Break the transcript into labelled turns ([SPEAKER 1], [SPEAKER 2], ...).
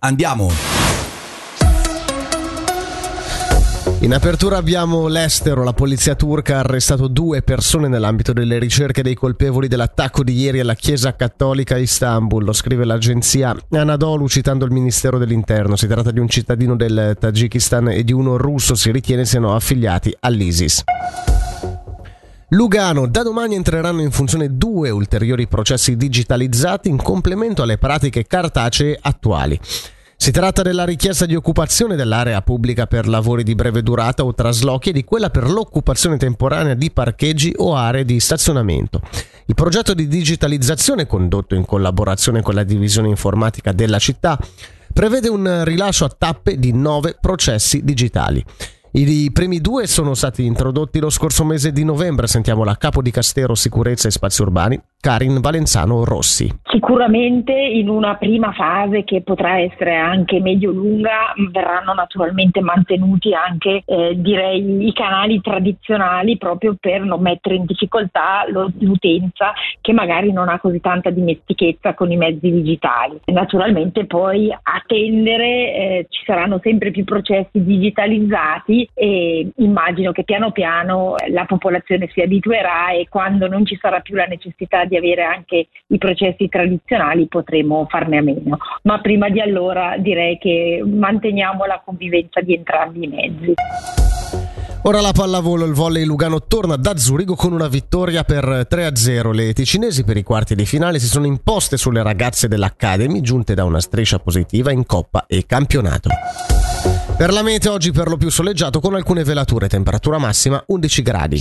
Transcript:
[SPEAKER 1] Andiamo!
[SPEAKER 2] In apertura abbiamo l'estero, la polizia turca ha arrestato due persone nell'ambito delle ricerche dei colpevoli dell'attacco di ieri alla Chiesa Cattolica a Istanbul, lo scrive l'agenzia Anadolu citando il Ministero dell'Interno. Si tratta di un cittadino del Tagikistan e di uno russo, si ritiene siano affiliati all'ISIS. Lugano, da domani entreranno in funzione due ulteriori processi digitalizzati in complemento alle pratiche cartacee attuali. Si tratta della richiesta di occupazione dell'area pubblica per lavori di breve durata o traslochi e di quella per l'occupazione temporanea di parcheggi o aree di stazionamento. Il progetto di digitalizzazione condotto in collaborazione con la divisione informatica della città prevede un rilascio a tappe di nove processi digitali. I primi due sono stati introdotti lo scorso mese di novembre. Sentiamo la capo di Castero Sicurezza e Spazi Urbani, Karin Valenzano Rossi.
[SPEAKER 3] Sicuramente in una prima fase che potrà essere anche medio-lunga verranno naturalmente mantenuti anche eh, direi i canali tradizionali proprio per non mettere in difficoltà l'utenza che magari non ha così tanta dimestichezza con i mezzi digitali. Naturalmente poi a tendere eh, ci saranno sempre più processi digitalizzati e immagino che piano piano la popolazione si abituerà e quando non ci sarà più la necessità di avere anche i processi tradizionali potremo farne a meno. Ma prima di allora direi che manteniamo la convivenza di entrambi i mezzi.
[SPEAKER 2] Ora la pallavolo, il volley Lugano torna da Zurigo con una vittoria per 3-0. Le ticinesi per i quarti di finale si sono imposte sulle ragazze dell'Academy, giunte da una striscia positiva in Coppa e campionato. Per la mete oggi per lo più soleggiato con alcune velature, temperatura massima 11 gradi.